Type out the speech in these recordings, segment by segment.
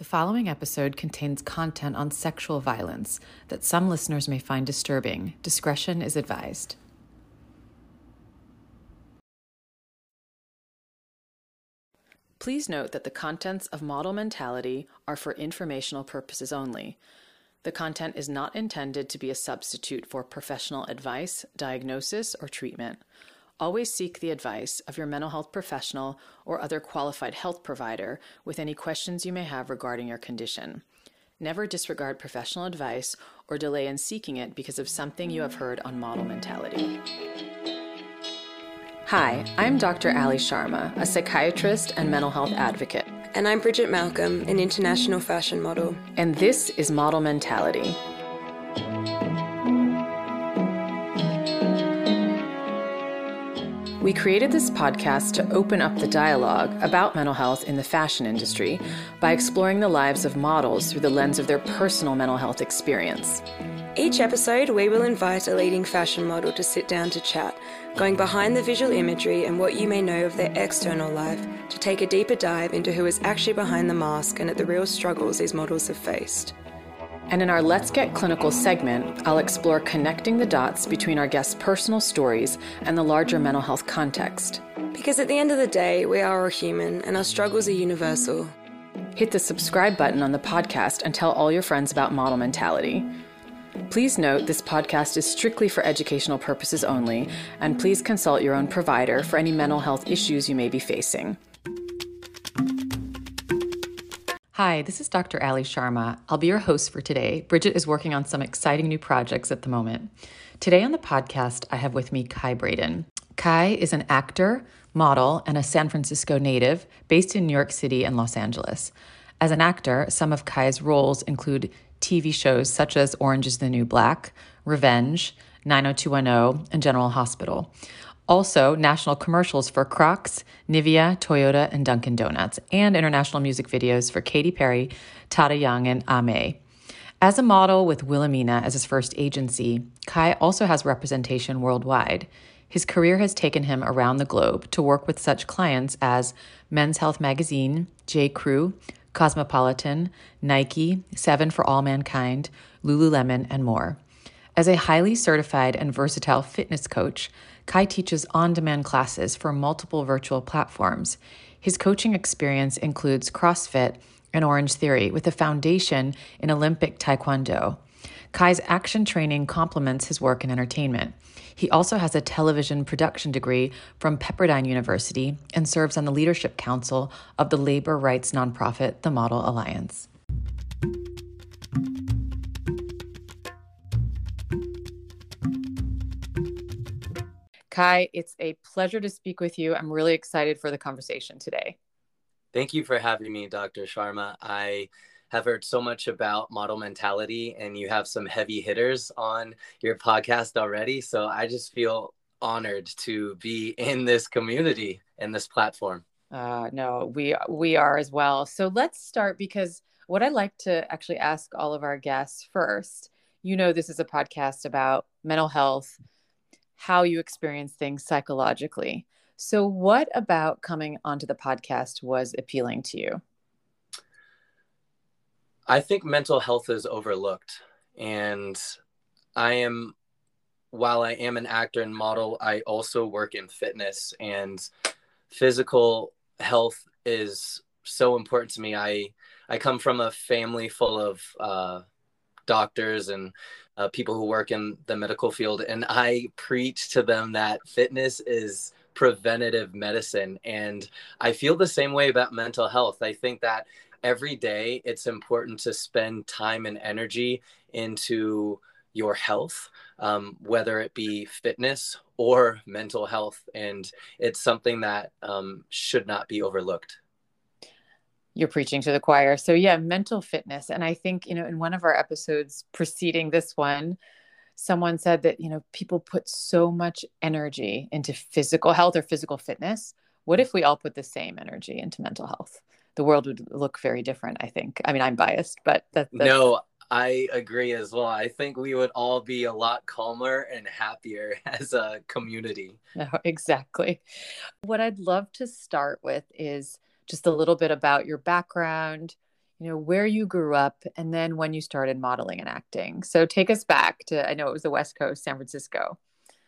The following episode contains content on sexual violence that some listeners may find disturbing. Discretion is advised. Please note that the contents of Model Mentality are for informational purposes only. The content is not intended to be a substitute for professional advice, diagnosis, or treatment. Always seek the advice of your mental health professional or other qualified health provider with any questions you may have regarding your condition. Never disregard professional advice or delay in seeking it because of something you have heard on model mentality. Hi, I'm Dr. Ali Sharma, a psychiatrist and mental health advocate. And I'm Bridget Malcolm, an international fashion model. And this is Model Mentality. We created this podcast to open up the dialogue about mental health in the fashion industry by exploring the lives of models through the lens of their personal mental health experience. Each episode, we will invite a leading fashion model to sit down to chat, going behind the visual imagery and what you may know of their external life to take a deeper dive into who is actually behind the mask and at the real struggles these models have faced. And in our Let's Get Clinical segment, I'll explore connecting the dots between our guests' personal stories and the larger mental health context. Because at the end of the day, we are all human and our struggles are universal. Hit the subscribe button on the podcast and tell all your friends about model mentality. Please note this podcast is strictly for educational purposes only, and please consult your own provider for any mental health issues you may be facing. Hi, this is Dr. Ali Sharma. I'll be your host for today. Bridget is working on some exciting new projects at the moment. Today on the podcast, I have with me Kai Braden. Kai is an actor, model, and a San Francisco native based in New York City and Los Angeles. As an actor, some of Kai's roles include TV shows such as Orange is the New Black, Revenge, 90210, and General Hospital. Also, national commercials for Crocs, Nivea, Toyota, and Dunkin' Donuts, and international music videos for Katy Perry, Tata Young, and Ame. As a model with Wilhelmina as his first agency, Kai also has representation worldwide. His career has taken him around the globe to work with such clients as Men's Health Magazine, J. Crew, Cosmopolitan, Nike, Seven for All Mankind, Lululemon, and more. As a highly certified and versatile fitness coach, Kai teaches on demand classes for multiple virtual platforms. His coaching experience includes CrossFit and Orange Theory with a foundation in Olympic Taekwondo. Kai's action training complements his work in entertainment. He also has a television production degree from Pepperdine University and serves on the leadership council of the labor rights nonprofit, the Model Alliance. Kai, it's a pleasure to speak with you. I'm really excited for the conversation today. Thank you for having me, Dr. Sharma. I have heard so much about model mentality, and you have some heavy hitters on your podcast already. So I just feel honored to be in this community and this platform. Uh, no, we we are as well. So let's start because what I like to actually ask all of our guests first. You know, this is a podcast about mental health, how you experience things psychologically. So, what about coming onto the podcast was appealing to you? I think mental health is overlooked. And I am, while I am an actor and model, I also work in fitness and physical health is so important to me. I, I come from a family full of uh, doctors and uh, people who work in the medical field, and I preach to them that fitness is preventative medicine. And I feel the same way about mental health. I think that every day it's important to spend time and energy into your health, um, whether it be fitness or mental health. And it's something that um, should not be overlooked you're preaching to the choir. So yeah, mental fitness. And I think, you know, in one of our episodes preceding this one, someone said that, you know, people put so much energy into physical health or physical fitness. What if we all put the same energy into mental health? The world would look very different, I think. I mean, I'm biased, but that, that's... No, I agree as well. I think we would all be a lot calmer and happier as a community. No, exactly. What I'd love to start with is just a little bit about your background, you know, where you grew up and then when you started modeling and acting. So take us back to, I know it was the West Coast, San Francisco.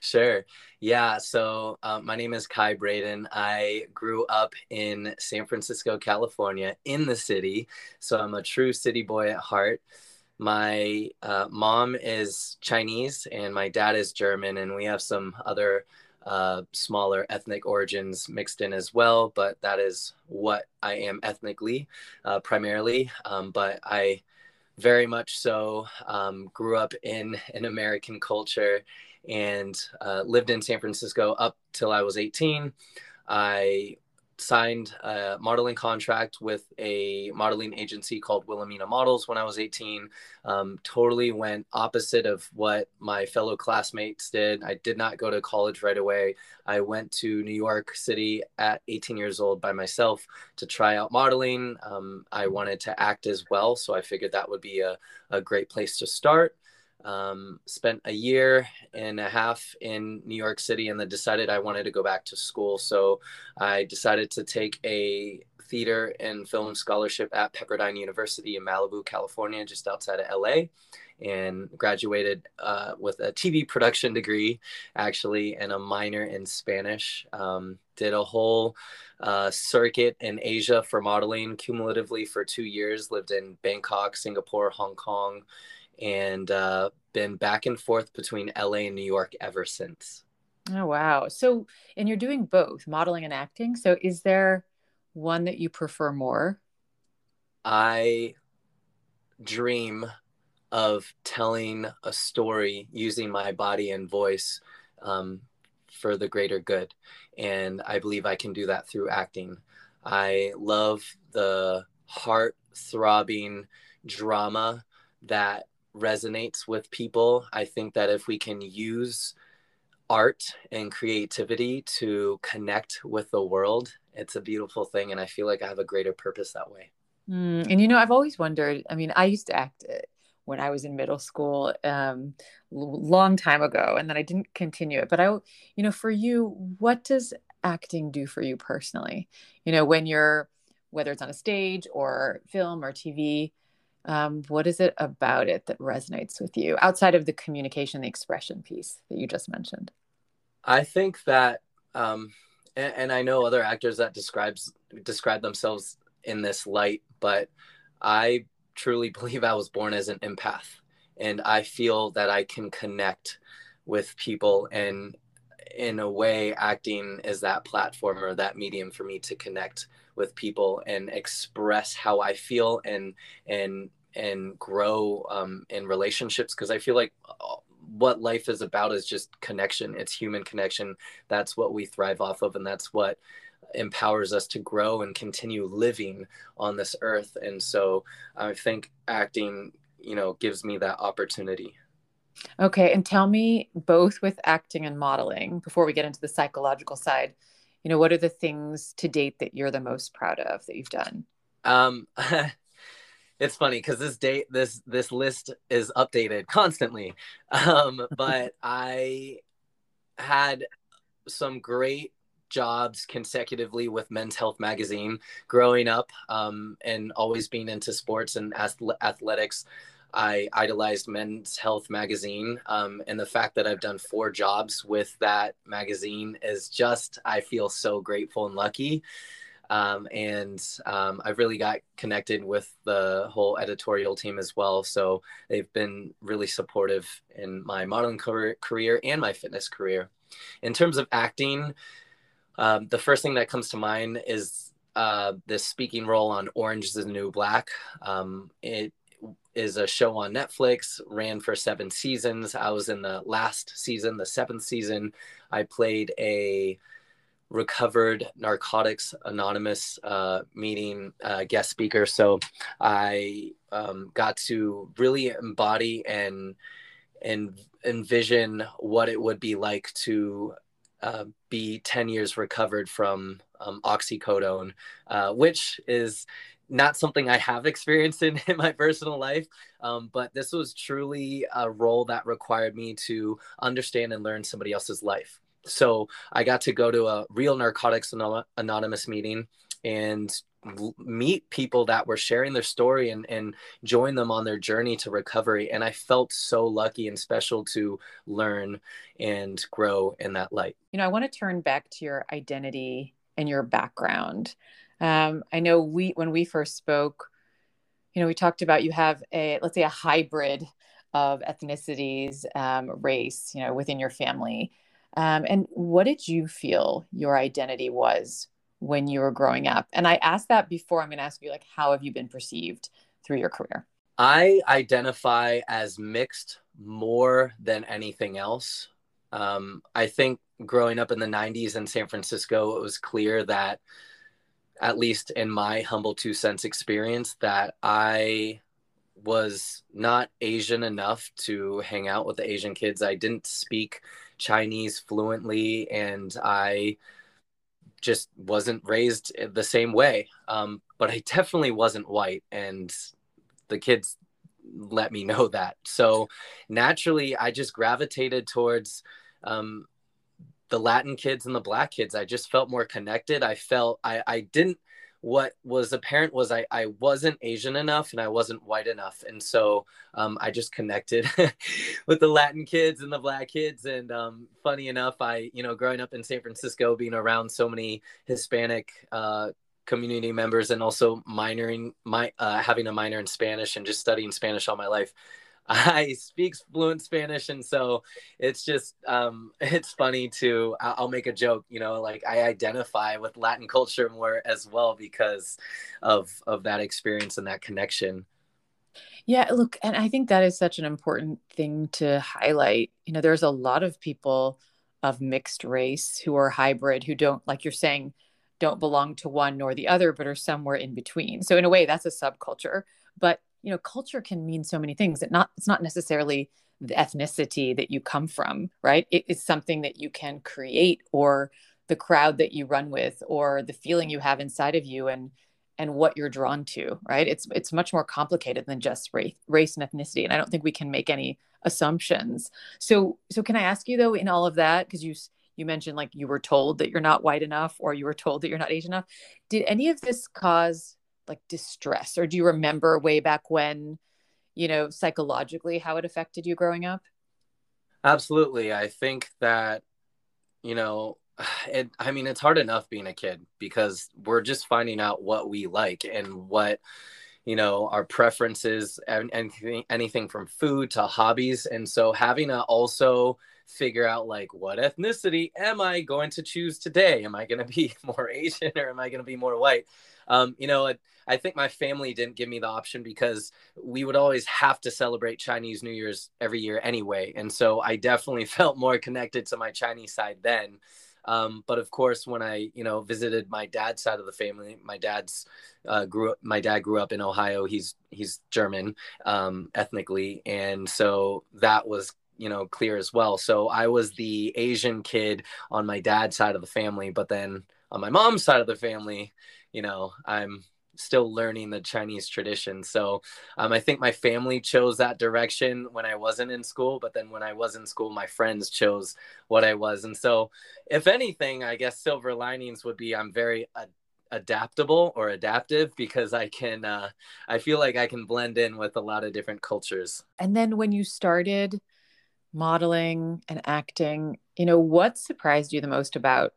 Sure. Yeah. So um, my name is Kai Braden. I grew up in San Francisco, California, in the city. So I'm a true city boy at heart. My uh, mom is Chinese and my dad is German, and we have some other uh, smaller ethnic origins mixed in as well. But that is what I am ethnically, uh, primarily. Um, but I very much so um, grew up in an American culture and uh, lived in San Francisco up till I was 18. I signed a modeling contract with a modeling agency called Wilhelmina Models when I was 18. Um, totally went opposite of what my fellow classmates did. I did not go to college right away. I went to New York City at 18 years old by myself to try out modeling. Um, I wanted to act as well, so I figured that would be a, a great place to start. Um, spent a year and a half in New York City and then decided I wanted to go back to school. So I decided to take a theater and film scholarship at Pepperdine University in Malibu, California, just outside of LA, and graduated uh, with a TV production degree, actually, and a minor in Spanish. Um, did a whole uh, circuit in Asia for modeling cumulatively for two years, lived in Bangkok, Singapore, Hong Kong and uh, been back and forth between LA and New York ever since. Oh, wow. So, and you're doing both modeling and acting. So, is there one that you prefer more? I dream of telling a story using my body and voice um, for the greater good. And I believe I can do that through acting. I love the heart throbbing drama that resonates with people. I think that if we can use art and creativity to connect with the world, it's a beautiful thing. And I feel like I have a greater purpose that way. Mm, and you know, I've always wondered. I mean, I used to act uh, when I was in middle school, um, long time ago, and then I didn't continue it. But I, you know, for you, what does acting do for you personally? You know, when you're whether it's on a stage or film or TV, um, what is it about it that resonates with you outside of the communication the expression piece that you just mentioned? I think that um, and, and, i know other actors that describes describe themselves in this light but i truly believe i was born as an empath and i feel that i can connect with people and in a way acting is that platform or that medium for me to connect with people and express how I feel and and and grow um, in relationships because I feel like uh, what life is about is just connection. It's human connection. That's what we thrive off of, and that's what empowers us to grow and continue living on this earth. And so I think acting, you know, gives me that opportunity. Okay, and tell me both with acting and modeling before we get into the psychological side you know what are the things to date that you're the most proud of that you've done? Um it's funny because this date this this list is updated constantly. Um but i had some great jobs consecutively with men's health magazine growing up um, and always being into sports and athletics I idolized Men's Health magazine, um, and the fact that I've done four jobs with that magazine is just I feel so grateful and lucky. Um, and um, I've really got connected with the whole editorial team as well. So they've been really supportive in my modeling career, and my fitness career. In terms of acting, um, the first thing that comes to mind is uh, this speaking role on Orange is the New Black. Um, it is a show on Netflix, ran for seven seasons. I was in the last season, the seventh season. I played a recovered narcotics anonymous uh, meeting uh, guest speaker so i um, got to really embody and and envision what it would be like to uh, be 10 years recovered from um, oxycodone uh, which is not something I have experienced in, in my personal life, um, but this was truly a role that required me to understand and learn somebody else's life. So I got to go to a real Narcotics Anonymous meeting and meet people that were sharing their story and, and join them on their journey to recovery. And I felt so lucky and special to learn and grow in that light. You know, I want to turn back to your identity and your background. Um, I know we, when we first spoke, you know, we talked about you have a, let's say, a hybrid of ethnicities, um, race, you know, within your family. Um, and what did you feel your identity was when you were growing up? And I asked that before. I'm going to ask you, like, how have you been perceived through your career? I identify as mixed more than anything else. Um, I think growing up in the 90s in San Francisco, it was clear that, at least in my humble two cents experience, that I was not Asian enough to hang out with the Asian kids. I didn't speak Chinese fluently, and I just wasn't raised the same way. Um, but I definitely wasn't white, and the kids let me know that. So naturally, I just gravitated towards um, the Latin kids and the black kids. I just felt more connected. I felt I, I didn't what was apparent was I, I wasn't Asian enough and I wasn't white enough. And so um, I just connected with the Latin kids and the black kids. And um, funny enough, I, you know, growing up in San Francisco, being around so many Hispanic uh, community members and also minoring, my, uh, having a minor in Spanish and just studying Spanish all my life, I speak fluent Spanish, and so it's just um, it's funny to I'll make a joke, you know, like I identify with Latin culture more as well because of of that experience and that connection. Yeah, look, and I think that is such an important thing to highlight. You know, there's a lot of people of mixed race who are hybrid who don't, like you're saying, don't belong to one nor the other, but are somewhere in between. So in a way, that's a subculture. But you know culture can mean so many things. It not it's not necessarily the ethnicity that you come from right? It is something that you can create or the crowd that you run with or the feeling you have inside of you and and what you're drawn to right? It's it's much more complicated than just race race and ethnicity and i don't think we can make any assumptions. So so can i ask you though in all of that because you you mentioned like you were told that you're not white enough or you were told that you're not asian enough. Did any of this cause like distress or do you remember way back when you know psychologically how it affected you growing up? Absolutely. I think that you know it i mean it's hard enough being a kid because we're just finding out what we like and what you know our preferences and anything anything from food to hobbies and so having to also figure out like what ethnicity am i going to choose today am i going to be more asian or am i going to be more white um, you know, I, I think my family didn't give me the option because we would always have to celebrate Chinese New Year's every year anyway. And so I definitely felt more connected to my Chinese side then. Um, but of course, when I, you know, visited my dad's side of the family, my dad's uh, grew. My dad grew up in Ohio. He's he's German um, ethnically, and so that was you know clear as well. So I was the Asian kid on my dad's side of the family, but then on my mom's side of the family, you know, I'm still learning the Chinese tradition. So um, I think my family chose that direction when I wasn't in school, but then when I was in school, my friends chose what I was. And so, if anything, I guess silver linings would be I'm very adaptable or adaptive because I can, uh, I feel like I can blend in with a lot of different cultures. And then when you started modeling and acting, you know, what surprised you the most about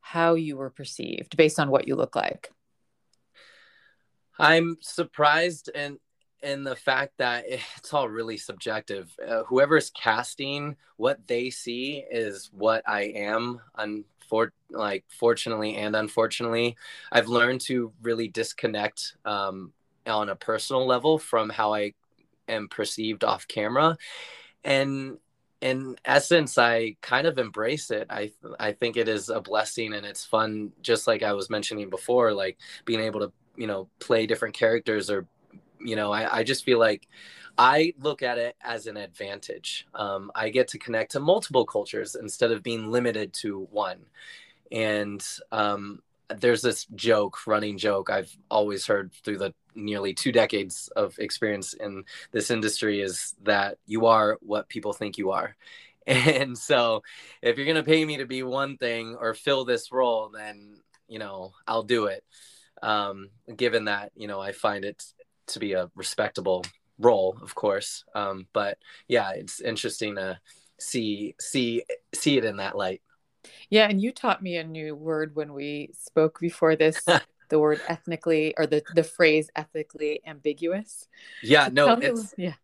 how you were perceived based on what you look like? I'm surprised in in the fact that it's all really subjective. Uh, whoever's casting, what they see is what I am. Unfor- like fortunately and unfortunately, I've learned to really disconnect um, on a personal level from how I am perceived off camera, and in essence i kind of embrace it i i think it is a blessing and it's fun just like i was mentioning before like being able to you know play different characters or you know i, I just feel like i look at it as an advantage um, i get to connect to multiple cultures instead of being limited to one and um, there's this joke running joke i've always heard through the nearly two decades of experience in this industry is that you are what people think you are. And so if you're going to pay me to be one thing or fill this role, then, you know, I'll do it. Um, given that you know I find it to be a respectable role, of course. Um, but yeah, it's interesting to see see see it in that light. Yeah, and you taught me a new word when we spoke before this. the word ethnically or the the phrase ethically ambiguous. Yeah, no, it's yeah.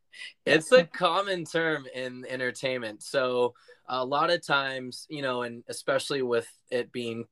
It's a common term in entertainment. So a lot of times, you know, and especially with it being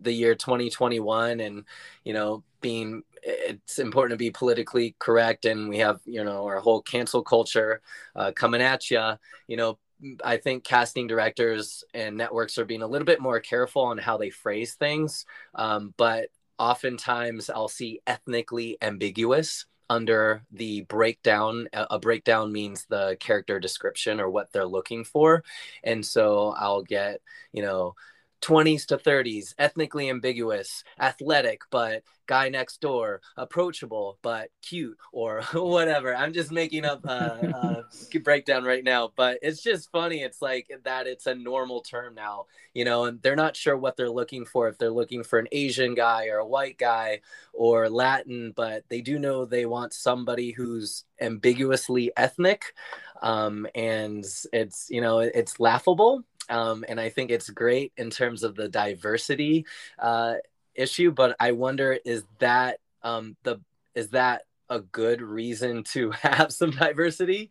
the year 2021 and you know being it's important to be politically correct and we have you know our whole cancel culture uh, coming at you you know i think casting directors and networks are being a little bit more careful on how they phrase things um, but oftentimes i'll see ethnically ambiguous under the breakdown a breakdown means the character description or what they're looking for. And so i'll get you know 20s to 30s, ethnically ambiguous, athletic, but guy next door, approachable, but cute, or whatever. I'm just making up a, a breakdown right now, but it's just funny. It's like that it's a normal term now, you know, and they're not sure what they're looking for, if they're looking for an Asian guy or a white guy or Latin, but they do know they want somebody who's ambiguously ethnic. Um, and it's, you know, it's laughable um, and I think it's great in terms of the diversity uh, issue. But I wonder, is that um, the is that a good reason to have some diversity,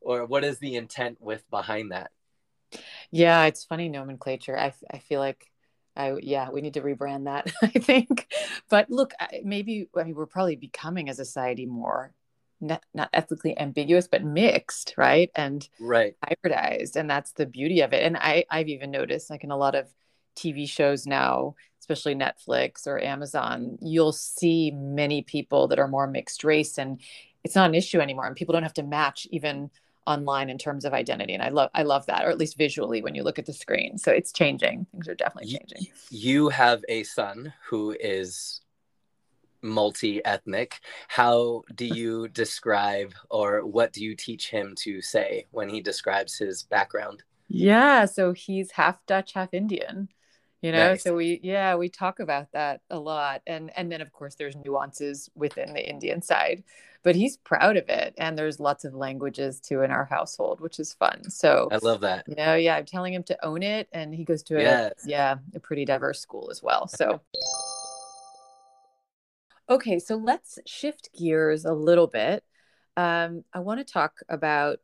or what is the intent with behind that? Yeah, it's funny nomenclature. I I feel like. I, yeah, we need to rebrand that, I think. But look, maybe I mean, we're probably becoming a society more not, not ethically ambiguous but mixed right? And right. hybridized and that's the beauty of it. And i i've even noticed like in a lot of tv shows now especially netflix or amazon you'll see many people that are more mixed race and it's not an issue anymore and people don't have to match even online in terms of identity and i love i love that or at least visually when you look at the screen. So it's changing. Things are definitely changing. you have a son who is multi-ethnic how do you describe or what do you teach him to say when he describes his background yeah so he's half dutch half indian you know nice. so we yeah we talk about that a lot and and then of course there's nuances within the indian side but he's proud of it and there's lots of languages too in our household which is fun so i love that you know yeah i'm telling him to own it and he goes to a yes. yeah a pretty diverse school as well so Okay, so let's shift gears a little bit. Um, I want to talk about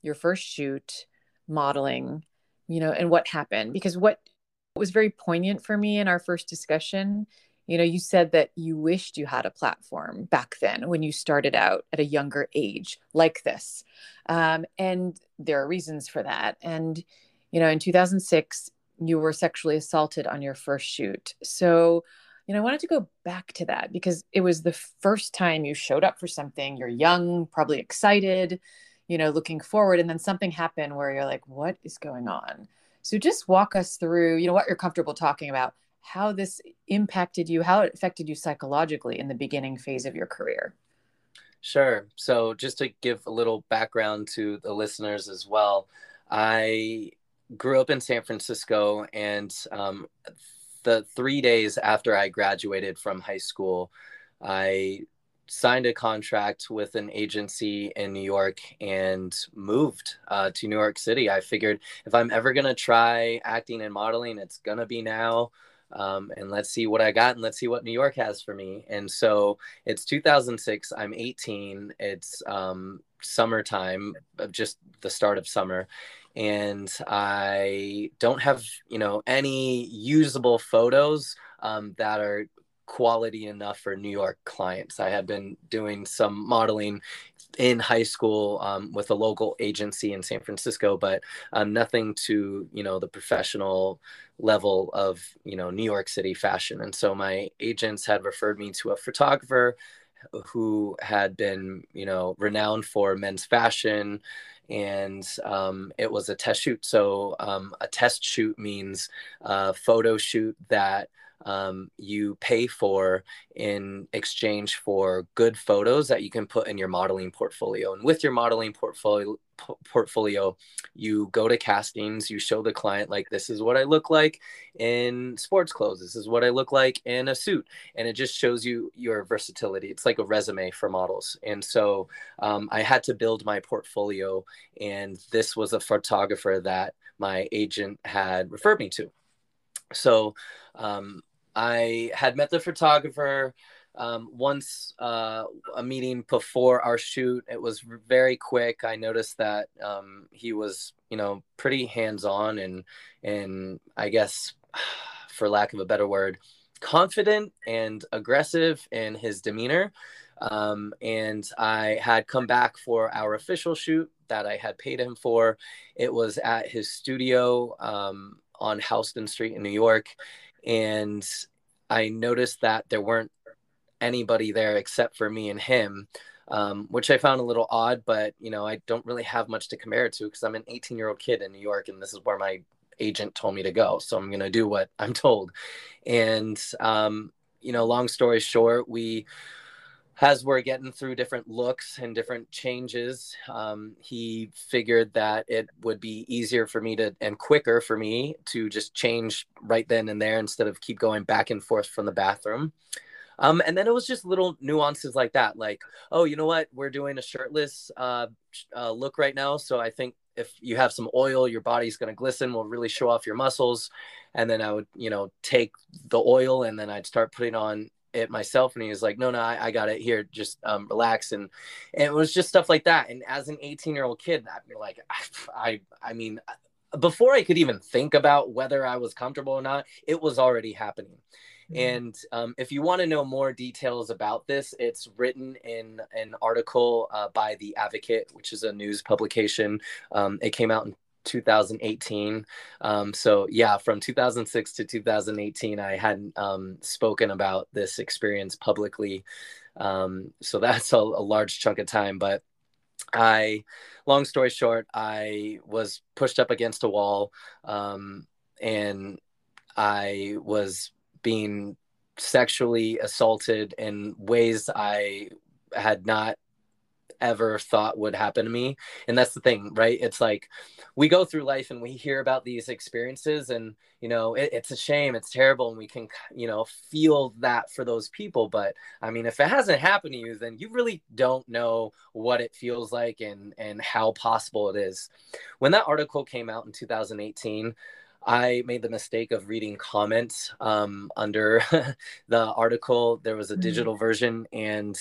your first shoot, modeling, you know, and what happened because what was very poignant for me in our first discussion, you know, you said that you wished you had a platform back then when you started out at a younger age like this. Um, and there are reasons for that. And, you know, in 2006, you were sexually assaulted on your first shoot. So, you know, I wanted to go back to that because it was the first time you showed up for something. You're young, probably excited, you know, looking forward. And then something happened where you're like, what is going on? So just walk us through, you know, what you're comfortable talking about, how this impacted you, how it affected you psychologically in the beginning phase of your career. Sure. So just to give a little background to the listeners as well, I grew up in San Francisco and um, the three days after I graduated from high school, I signed a contract with an agency in New York and moved uh, to New York City. I figured if I'm ever going to try acting and modeling, it's going to be now. Um, and let's see what I got and let's see what New York has for me. And so it's 2006. I'm 18. It's um, summertime, just the start of summer and I don't have you know any usable photos um, that are quality enough for New York clients. I had been doing some modeling in high school um, with a local agency in San Francisco, but um, nothing to you know the professional level of you know New York City fashion. And so my agents had referred me to a photographer who had been you know renowned for men's fashion and um, it was a test shoot. So um, a test shoot means a photo shoot that um, you pay for in exchange for good photos that you can put in your modeling portfolio. And with your modeling portfolio portfolio you go to castings you show the client like this is what i look like in sports clothes. This is what i look like in a suit. And it just shows you your versatility. It's like a resume for models. And so um, i had to build my portfolio and this was a photographer that my agent had referred me to. So um, i had met the photographer um, once uh, a meeting before our shoot. It was very quick. I noticed that um, he was you know pretty hands-on and and i guess for lack of a better word confident and aggressive in his demeanor. Um, and i had come back for our official shoot that i had paid him for. It was at his studio um, on houston street in new york and i noticed that there weren't anybody there except for me and him, um, which I found a little odd. But you know, I don't really have much to compare it to because I'm an 18 year old kid in New York, and this is where my agent told me to go. So I'm gonna do what I'm told. And um, you know, long story short, we as we're getting through different looks and different changes, um, he figured that it would be easier for me to and quicker for me to just change right then and there instead of keep going back and forth from the bathroom. Um, and then it was just little nuances like that, like, oh, you know what, we're doing a shirtless uh, uh, look right now, so I think if you have some oil, your body's going to glisten, will really show off your muscles. And then I would, you know, take the oil and then I'd start putting on it myself. And he was like, no, no, I, I got it here. Just um, relax. And, and, it was just stuff like that. And as an 18 year old kid, I'm like, I, I mean, before I could even think about whether I was comfortable or not, it was already happening. Mm-hmm. And um, if you want to know more details about this, it's written in an article uh, by The Advocate, which is a news publication. Um, it came out in 2018. Um, so yeah, from 2006 to 2018, I hadn't um, spoken about this experience publicly. Um, so that's a, a, large chunk of time. But I, long story short, I was pushed up against a wall, um, and I was being sexually assaulted in ways I had not ever thought would happen to me. And that's the thing, right? It's like we go through life and we hear about these experiences, and you know, it, it's a shame, it's terrible, and we can, you know, feel that for those people. But I mean, if it hasn't happened to you, then you really don't know what it feels like and and how possible it is. When that article came out in 2018, I made the mistake of reading comments um, under the article. There was a mm. digital mm-hmm. version, and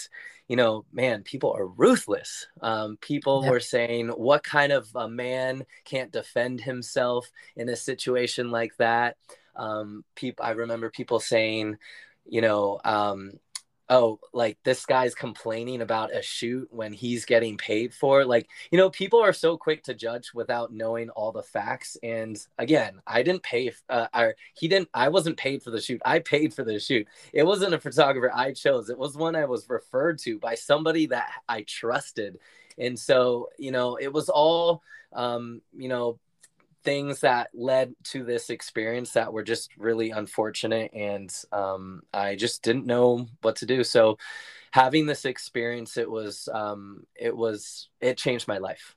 you know, man, people are ruthless. Um, people yep. were saying, "What kind of a man can't defend himself in a situation like that?" Um, people, I remember people saying, you know, um, oh like this guy's complaining about a shoot when he's getting paid for like you know people are so quick to judge without knowing all the facts and again i didn't pay uh, or he didn't i wasn't paid for the shoot i paid for the shoot. It wasn't a photographer i chose it was one i was referred to by somebody that i trusted and so you know it was all um you know things that led to this experience that were just really unfortunate and um, i just didn't know what to do. So having this experience it was um, it was it changed my life.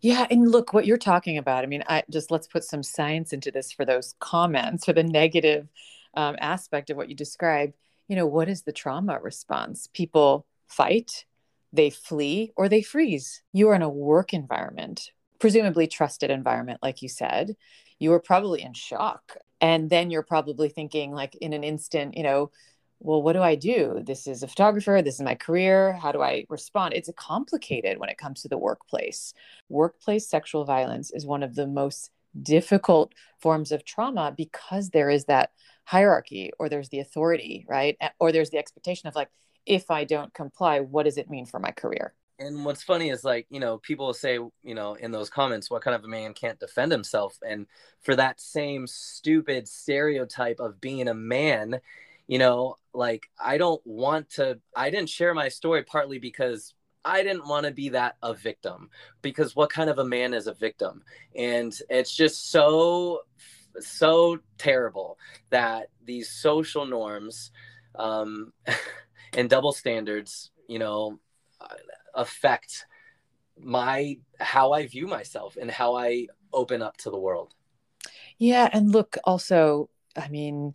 Yeah and look what you're talking about. I mean i just let's put some science into this for those comments for the negative um, aspect of what you described. You know what is the trauma response? People fight they flee or they freeze. You are in a work environment presumably trusted environment like you said you were probably in shock. And then you're probably thinking like in an instant you know well what do i do? This is a photographer. This is my career. How do i respond? It's complicated when it comes to the workplace. Workplace sexual violence is one of the most difficult forms of trauma because there is that hierarchy or there's the authority right? Or there's the expectation of like if i don't comply what does it mean for my career and what's funny is like you know people say you know in those comments what kind of a man can't defend himself? And for that same stupid stereotype of being a man you know like i don't want to i didn't share my story partly because i didn't want to be that a victim because what kind of a man is a victim? And it's just so so terrible that these social norms um and double standards you know affect my how I view myself and how I open up to the world. Yeah, and look also, I mean,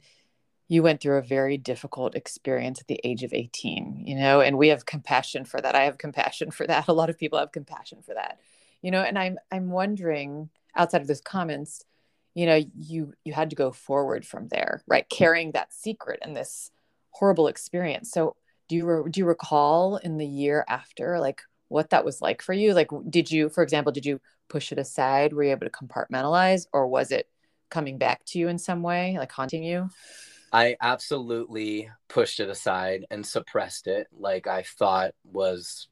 you went through a very difficult experience at the age of 18, you know, and we have compassion for that. I have compassion for that. A lot of people have compassion for that. You know, and I'm I'm wondering outside of those comments, you know, you you had to go forward from there, right? Carrying that secret and this horrible experience. So, do you re- do you recall in the year after like what that was like for you? Like did you for example, did you push it aside? Were you able to compartmentalize or was it coming back to you in some way, like haunting you? I absolutely pushed it aside and suppressed it like I thought was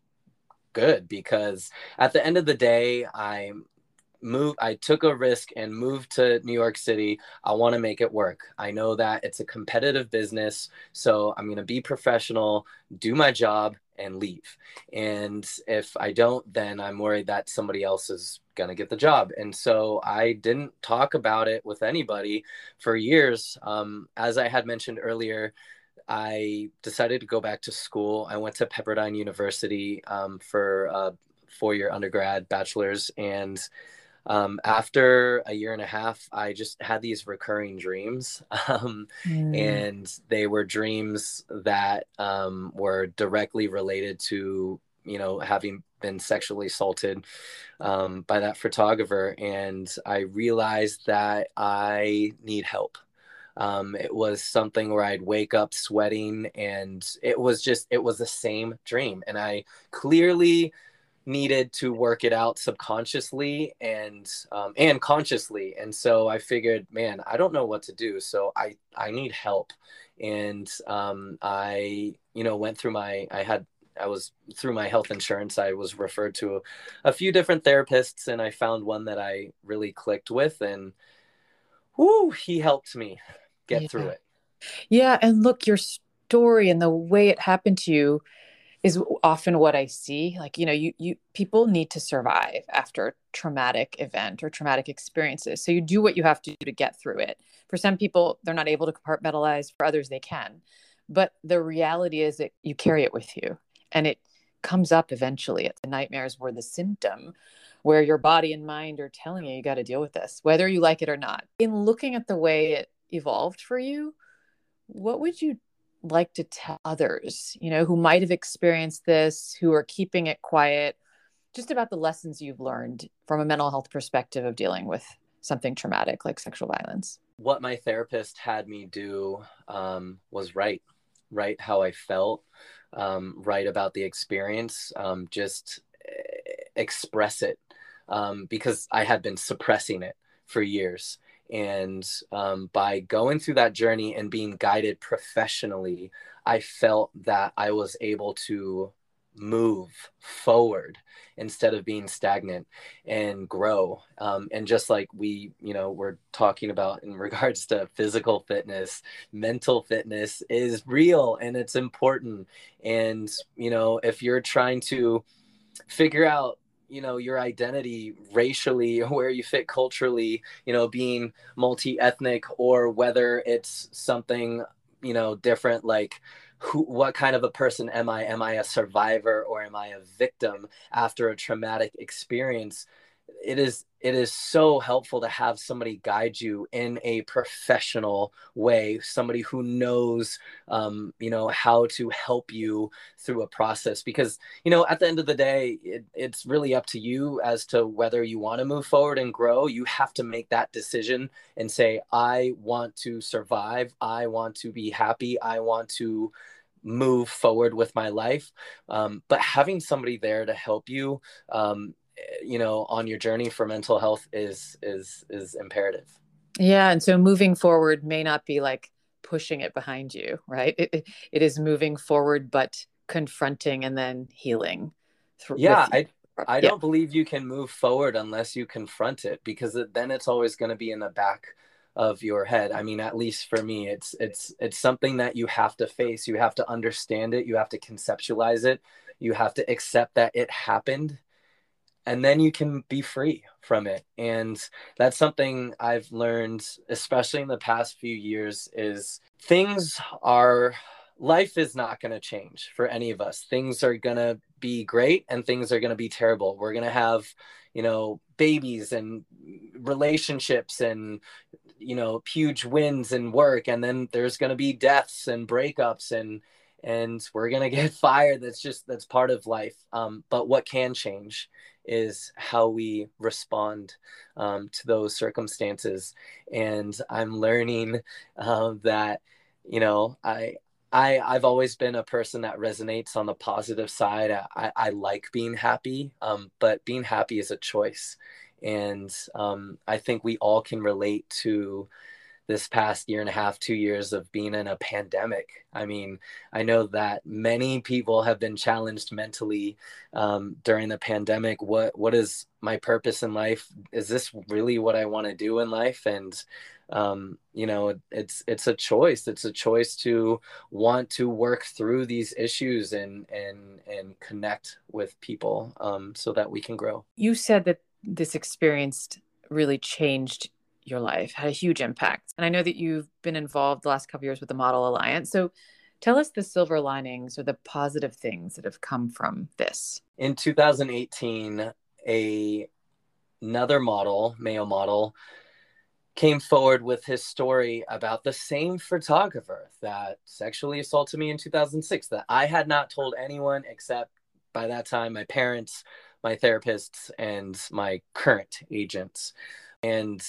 good because at the end of the day, I moved I took a risk and moved to New York City. I want to make it work. I know that it's a competitive business, so I'm going to be professional, do my job and leave. And if I don't, then I'm worried that somebody else is going to get the job. And so I didn't talk about it with anybody for years. Um, as I had mentioned earlier, I decided to go back to school. I went to Pepperdine University um, for a four year undergrad, bachelor's, and um, after a year and a half, I just had these recurring dreams. Um, mm. And they were dreams that um, were directly related to, you know, having been sexually assaulted um, by that photographer. And I realized that I need help. Um, it was something where I'd wake up sweating, and it was just, it was the same dream. And I clearly, needed to work it out subconsciously and um, and consciously. And so i figured man i don't know what to do. So i i need help. And um, i you know went through my i had i was through my health insurance i was referred to a, few different therapists and i found one that i really clicked with and whoo he helped me get yeah. through it. Yeah and look your story and the way it happened to you is often what I see. Like, you know, you you people need to survive after a traumatic event or traumatic experiences. So you do what you have to do to get through it. For some people, they're not able to compartmentalize. For others, they can. But the reality is that you carry it with you, and it comes up eventually. The nightmares were the symptom where your body and mind are telling you you got to deal with this, whether you like it or not. In looking at the way it evolved for you, what would you like to tell others, you know, who might have experienced this, who are keeping it quiet, just about the lessons you've learned from a mental health perspective of dealing with something traumatic like sexual violence? What my therapist had me do um, was write, write how I felt, um, write about the experience, um, just eh, express it um, because I had been suppressing it for years. And um, by going through that journey and being guided professionally, I felt that I was able to move forward instead of being stagnant and grow. Um, and just like we you know we're talking about in regards to physical fitness mental fitness is real and it's important. And you know if you're trying to figure out you know your identity racially where you fit culturally you know being multi-ethnic or whether it's something you know different like who what kind of a person am i? Am i a survivor or am i a victim after a traumatic experience it is it is so helpful to have somebody guide you in a professional way somebody who knows um, you know how to help you through a process. Because you know at the end of the day it, it's really up to you as to whether you want to move forward and grow. You have to make that decision and say i want to survive. I want to be happy. I want to move forward with my life. Um, but having somebody there to help you um, you know on your journey for mental health is is is imperative. Yeah and so moving forward may not be like pushing it behind you right? It, it is moving forward but confronting and then healing through, yeah i i yeah. don't believe you can move forward unless you confront it because it, then it's always going to be in the back of your head. I mean at least for me it's it's it's something that you have to face. You have to understand it. You have to conceptualize it. You have to accept that it happened and then you can be free from it and that's something i've learned especially in the past few years is things are life is not going to change for any of us things are going to be great and things are going to be terrible. We're going to have, you know, babies and relationships and you know huge wins and work and then there's going to be deaths and breakups and and we're going to get fired that's just that's part of life um, but what can change is how we respond um, to those circumstances and i'm learning uh, that you know i I, I've always been a person that resonates on the positive side. I, I like being happy, um, but being happy is a choice. And um, I think we all can relate to this past year and a half, two years of being in a pandemic. I mean, I know that many people have been challenged mentally um, during the pandemic. What what is my purpose in life? Is this really what I want to do in life? And um, you know, it's it's a choice. It's a choice to want to work through these issues and and and connect with people um, so that we can grow. You said that this experience really changed your life, had a huge impact. And I know that you've been involved the last couple years with the Model Alliance. So tell us the silver linings or the positive things that have come from this. In 2018, a another model, male model, came forward with his story about the same photographer that sexually assaulted me in 2006 that I had not told anyone except by that time my parents, my therapists, and my current agents. And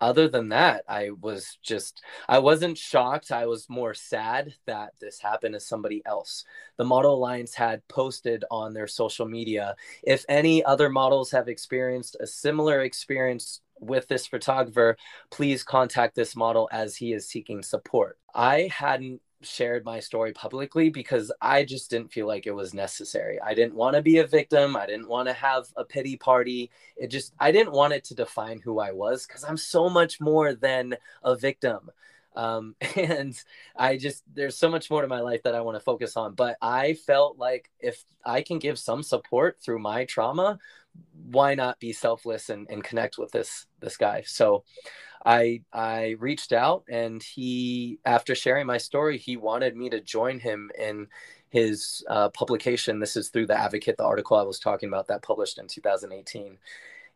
other than that, I was just, I wasn't shocked. I was more sad that this happened to somebody else. The Model Alliance had posted on their social media if any other models have experienced a similar experience with this photographer, please contact this model as he is seeking support. I hadn't shared my story publicly because I just didn't feel like it was necessary. I didn't want to be a victim. I didn't want to have a pity party. It just, I didn't want it to define who I was because I'm so much more than a victim. Um, and I just, there's so much more to my life that I want to focus on. But I felt like if I can give some support through my trauma, why not be selfless and, and connect with this this guy so i i reached out and he after sharing my story he wanted me to join him in his uh, publication. This is through the advocate the article i was talking about that published in 2018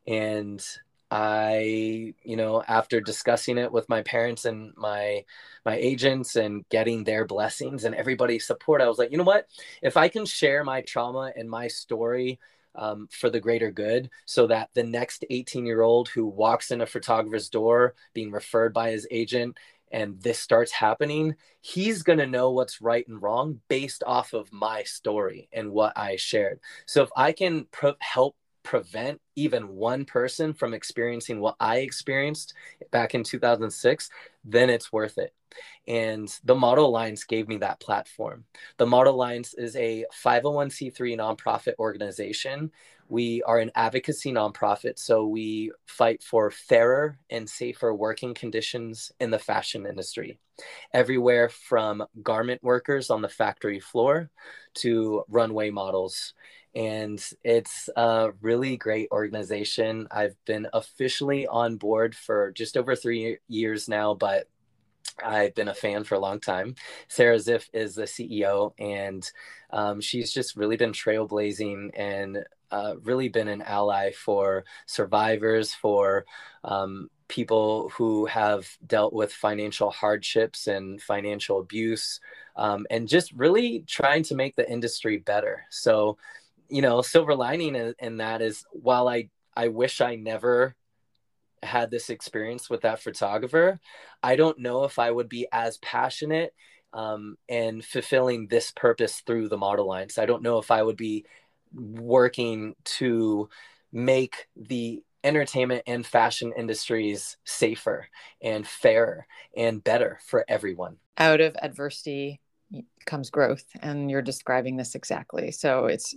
and i you know after discussing it with my parents and my my agents and getting their blessings and everybody's support i was like you know what? If i can share my trauma and my story um, for the greater good so that the next 18 year old who walks in a photographer's door being referred by his agent and this starts happening, he's going to know what's right and wrong based off of my story and what I shared. So if I can pro- help prevent even one person from experiencing what I experienced back in 2006, then it's worth it. And the Model Alliance gave me that platform. The Model Alliance is a 501c3 nonprofit organization. We are an advocacy nonprofit, so we fight for fairer and safer working conditions in the fashion industry. Everywhere from garment workers on the factory floor to runway models and it's a really great organization. I've been officially on board for just over three years now, but I've been a fan for a long time. Sara Ziff is the CEO, and um, she's just really been trailblazing and uh, really been an ally for survivors, for um, people who have dealt with financial hardships and financial abuse, um, and just really trying to make the industry better. So, you know, silver lining in, in that is while I I wish I never had this experience with that photographer, I don't know if I would be as passionate um, and fulfilling this purpose through the Model Alliance. I don't know if I would be working to make the entertainment and fashion industries safer and fairer and better for everyone. Out of adversity comes growth, and you're describing this exactly. So it's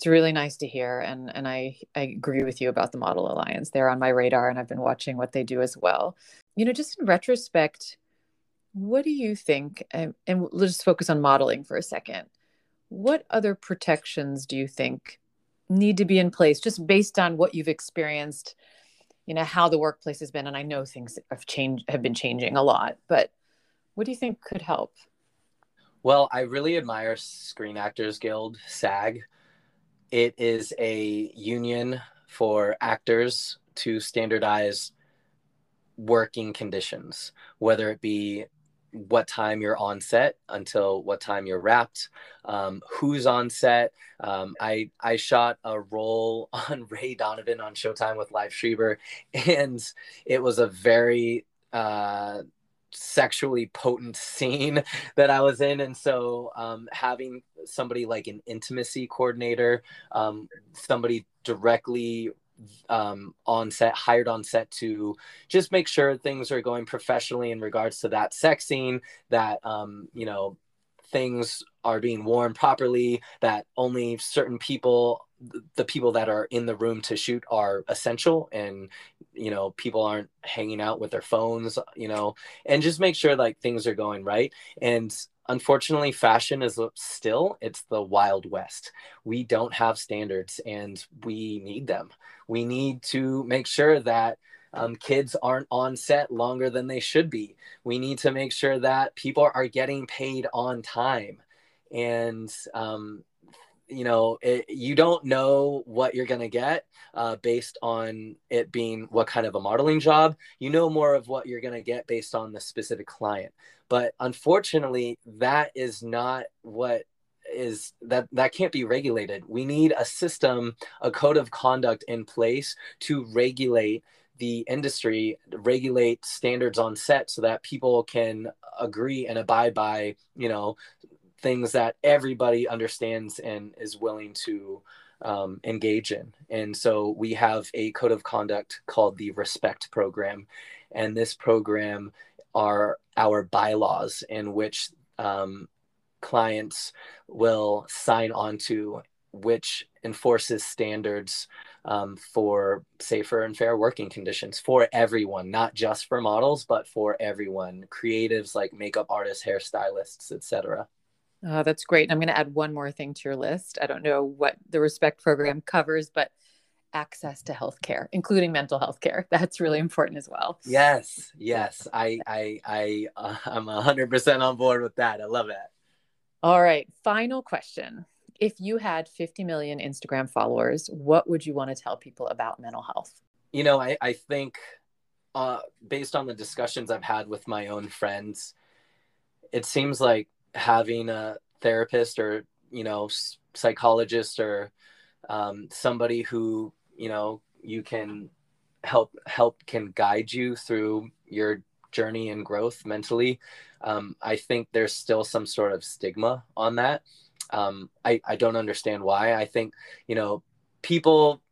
it's really nice to hear and and I, I agree with you about the model alliance. They're on my radar and i've been watching what they do as well. You know just in retrospect what do you think and, let's just focus on modeling for a second. What other protections do you think need to be in place just based on what you've experienced you know how the workplace has been? And i know things have changed have been changing a lot but what do you think could help? Well i really admire screen actors guild sag it is a union for actors to standardize working conditions, whether it be what time you're on set until what time you're wrapped, um, who's on set. Um, I I shot a role on Ray Donovan on Showtime with Liev Schreiber, and it was a very uh, sexually potent scene that I was in. And so um, having somebody like an intimacy coordinator, um, somebody directly um, on set, hired on set to just make sure things are going professionally in regards to that sex scene, that, um, you know, things are being worn properly, that only certain people the people that are in the room to shoot are essential and you know people aren't hanging out with their phones you know and just make sure like things are going right. And unfortunately fashion is uh, still it's the wild west. We don't have standards and we need them. We need to make sure that um, kids aren't on set longer than they should be. We need to make sure that people are getting paid on time. And um, you know it, you don't know what you're going to get uh, based on it being what kind of a modeling job. You know more of what you're going to get based on the specific client. But unfortunately that is not what is that that can't be regulated. We need a system a code of conduct in place to regulate the industry regulate standards on set so that people can agree and abide by you know things that everybody understands and is willing to um, engage in. And so we have a code of conduct called the Respect Program. And this program are our bylaws in which um, clients will sign on to, which enforces standards um, for safer and fair working conditions for everyone, not just for models, but for everyone, creatives like makeup artists, hairstylists, etc. Oh, that's great. And I'm going to add one more thing to your list. I don't know what the Respect program covers, but access to healthcare, including mental health care. That's really important as well. Yes, yes. I, I, I, uh, I'm 100% on board with that. I love it. All right. Final question. If you had 50 million Instagram followers, what would you want to tell people about mental health? You know, I, I think uh, based on the discussions I've had with my own friends, it seems like having a therapist or you know psychologist or um, somebody who you know you can help help can guide you through your journey and growth mentally um, i think there's still some sort of stigma on that um, I, I don't understand why. I think you know people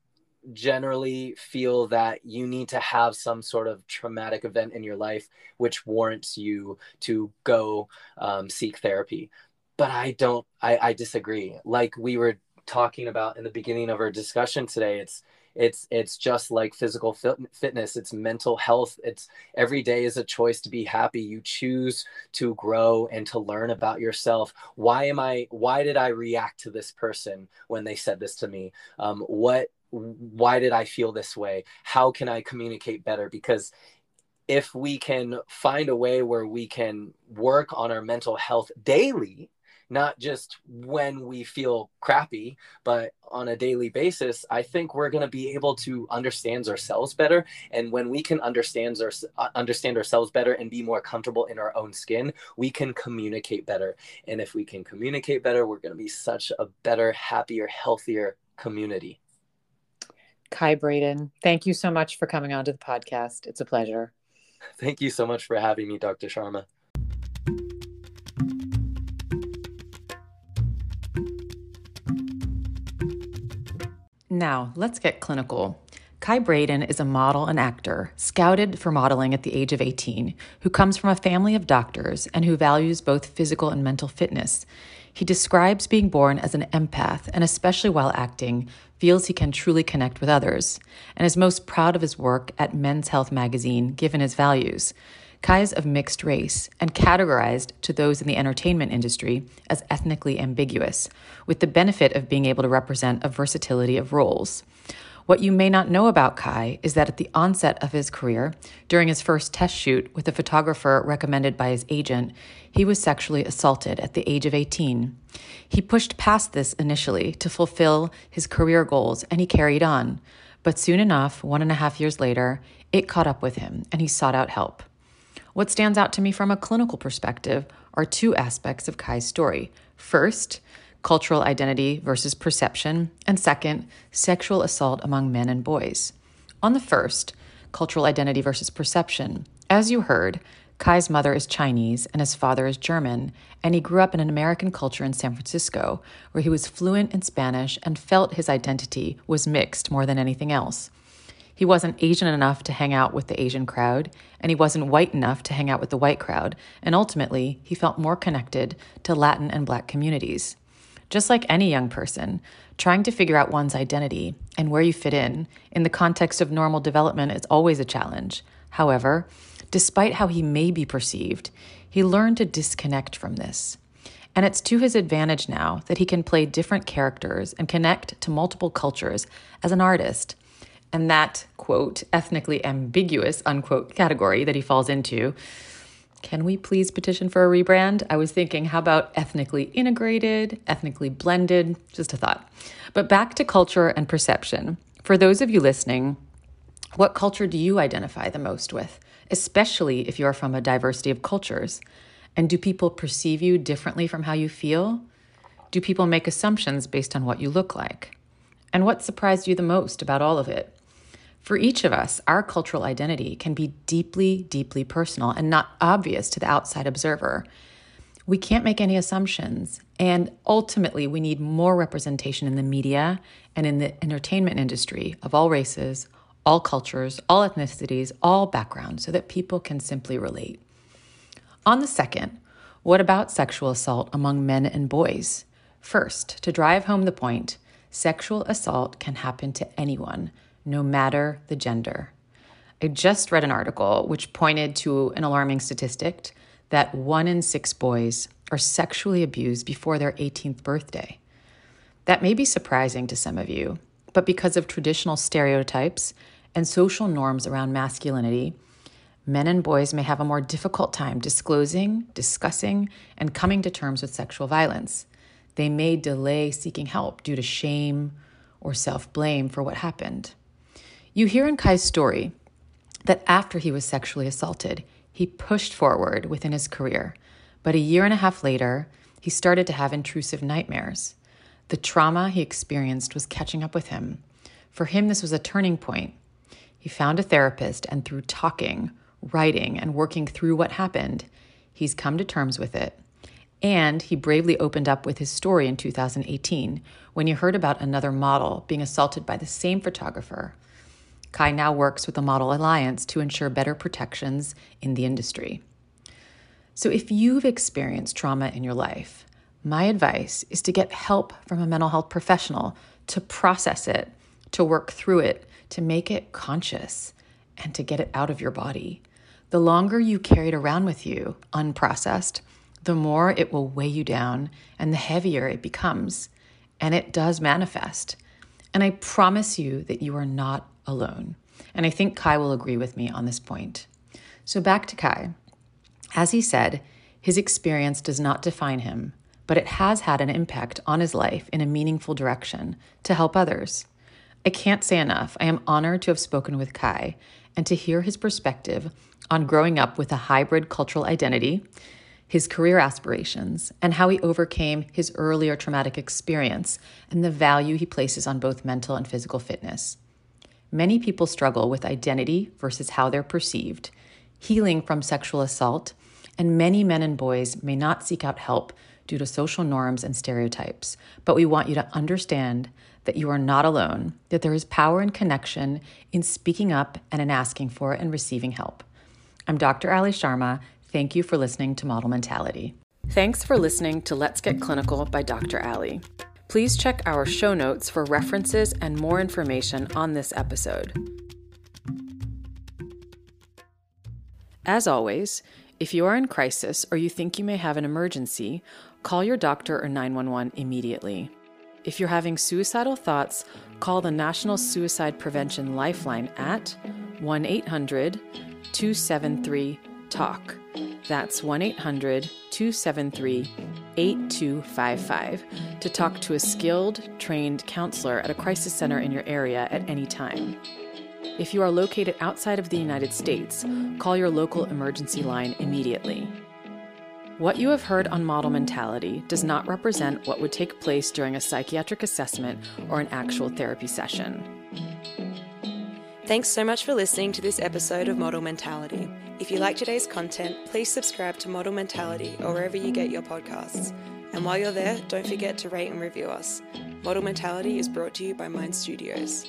generally feel that you need to have some sort of traumatic event in your life which warrants you to go um, seek therapy. But i don't I, I disagree. Like we were talking about in the beginning of our discussion today it's it's it's just like physical fit, fitness it's mental health it's every day is a choice to be happy you choose to grow and to learn about yourself why am i why did i react to this person when they said this to me um, what why did I feel this way? How can I communicate better? Because if we can find a way where we can work on our mental health daily, not just when we feel crappy, but on a daily basis, I think we're going to be able to understand ourselves better. And when we can understand, our, understand ourselves better and be more comfortable in our own skin, we can communicate better. And if we can communicate better, we're going to be such a better, happier, healthier community. Kai Braden, thank you so much for coming on to the podcast. It's a pleasure. Thank you so much for having me, Dr. Sharma. Now, let's get clinical. Kai Braden is a model and actor, scouted for modeling at the age of 18, who comes from a family of doctors and who values both physical and mental fitness. He describes being born as an empath and, especially while acting, feels he can truly connect with others, and is most proud of his work at Men's Health magazine given his values. Kai is of mixed race and categorized to those in the entertainment industry as ethnically ambiguous, with the benefit of being able to represent a versatility of roles. What you may not know about Kai is that at the onset of his career, during his first test shoot with a photographer recommended by his agent, he was sexually assaulted at the age of 18. He pushed past this initially to fulfill his career goals and he carried on. But soon enough, one and a half years later, it caught up with him and he sought out help. What stands out to me from a clinical perspective are two aspects of Kai's story. First, cultural identity versus perception, and second, sexual assault among men and boys. On the first, cultural identity versus perception, as you heard, Kai's mother is Chinese and his father is German, and he grew up in an American culture in San Francisco where he was fluent in Spanish and felt his identity was mixed more than anything else. He wasn't Asian enough to hang out with the Asian crowd, and he wasn't white enough to hang out with the white crowd, and ultimately, he felt more connected to Latin and black communities. Just like any young person, trying to figure out one's identity and where you fit in in the context of normal development is always a challenge. However, despite how he may be perceived, he learned to disconnect from this. And it's to his advantage now that he can play different characters and connect to multiple cultures as an artist. And that, quote, ethnically ambiguous, unquote, category that he falls into can we please petition for a rebrand? I was thinking, how about ethnically integrated, ethnically blended? Just a thought. But back to culture and perception. For those of you listening, what culture do you identify the most with, especially if you're from a diversity of cultures? And do people perceive you differently from how you feel? Do people make assumptions based on what you look like? And what surprised you the most about all of it? For each of us, our cultural identity can be deeply, deeply personal and not obvious to the outside observer. We can't make any assumptions. And ultimately, we need more representation in the media and in the entertainment industry of all races, all cultures, all ethnicities, all backgrounds, so that people can simply relate. On the second, what about sexual assault among men and boys? First, to drive home the point, sexual assault can happen to anyone no matter the gender. I just read an article which pointed to an alarming statistic that one in six boys are sexually abused before their 18th birthday. That may be surprising to some of you, but because of traditional stereotypes and social norms around masculinity, men and boys may have a more difficult time disclosing, discussing, and coming to terms with sexual violence. They may delay seeking help due to shame or self blame for what happened. You hear in Kai's story that after he was sexually assaulted, he pushed forward within his career. But a year and a half later, he started to have intrusive nightmares. The trauma he experienced was catching up with him. For him, this was a turning point. He found a therapist, and through talking, writing, and working through what happened, he's come to terms with it. And he bravely opened up with his story in 2018 when he heard about another model being assaulted by the same photographer Kai now works with the Model Alliance to ensure better protections in the industry. So, if you've experienced trauma in your life, my advice is to get help from a mental health professional to process it, to work through it, to make it conscious, and to get it out of your body. The longer you carry it around with you, unprocessed, the more it will weigh you down and the heavier it becomes. And it does manifest. And I promise you that you are not alone. And I think Kai will agree with me on this point. So back to Kai. As he said, his experience does not define him, but it has had an impact on his life in a meaningful direction to help others. I can't say enough. I am honored to have spoken with Kai and to hear his perspective on growing up with a hybrid cultural identity, his career aspirations, and how he overcame his earlier traumatic experience and the value he places on both mental and physical fitness. Many people struggle with identity versus how they're perceived, healing from sexual assault, and many men and boys may not seek out help due to social norms and stereotypes. But we want you to understand that you are not alone, that there is power and connection in speaking up and in asking for and receiving help. I'm Dr. Ali Sharma. Thank you for listening to Model Mentality. Thanks for listening to Let's Get Clinical by Dr. Ali. Please check our show notes for references and more information on this episode. As always, if you are in crisis or you think you may have an emergency, call your doctor or 911 immediately. If you're having suicidal thoughts, call the National Suicide Prevention Lifeline at 1 800 273 TALK. That's 1 800 273 8255 to talk to a skilled, trained counselor at a crisis center in your area at any time. If you are located outside of the United States, call your local emergency line immediately. What you have heard on model mentality does not represent what would take place during a psychiatric assessment or an actual therapy session. Thanks so much for listening to this episode of Model Mentality. If you like today's content, please subscribe to Model Mentality or wherever you get your podcasts. And while you're there, don't forget to rate and review us. Model Mentality is brought to you by Mind Studios.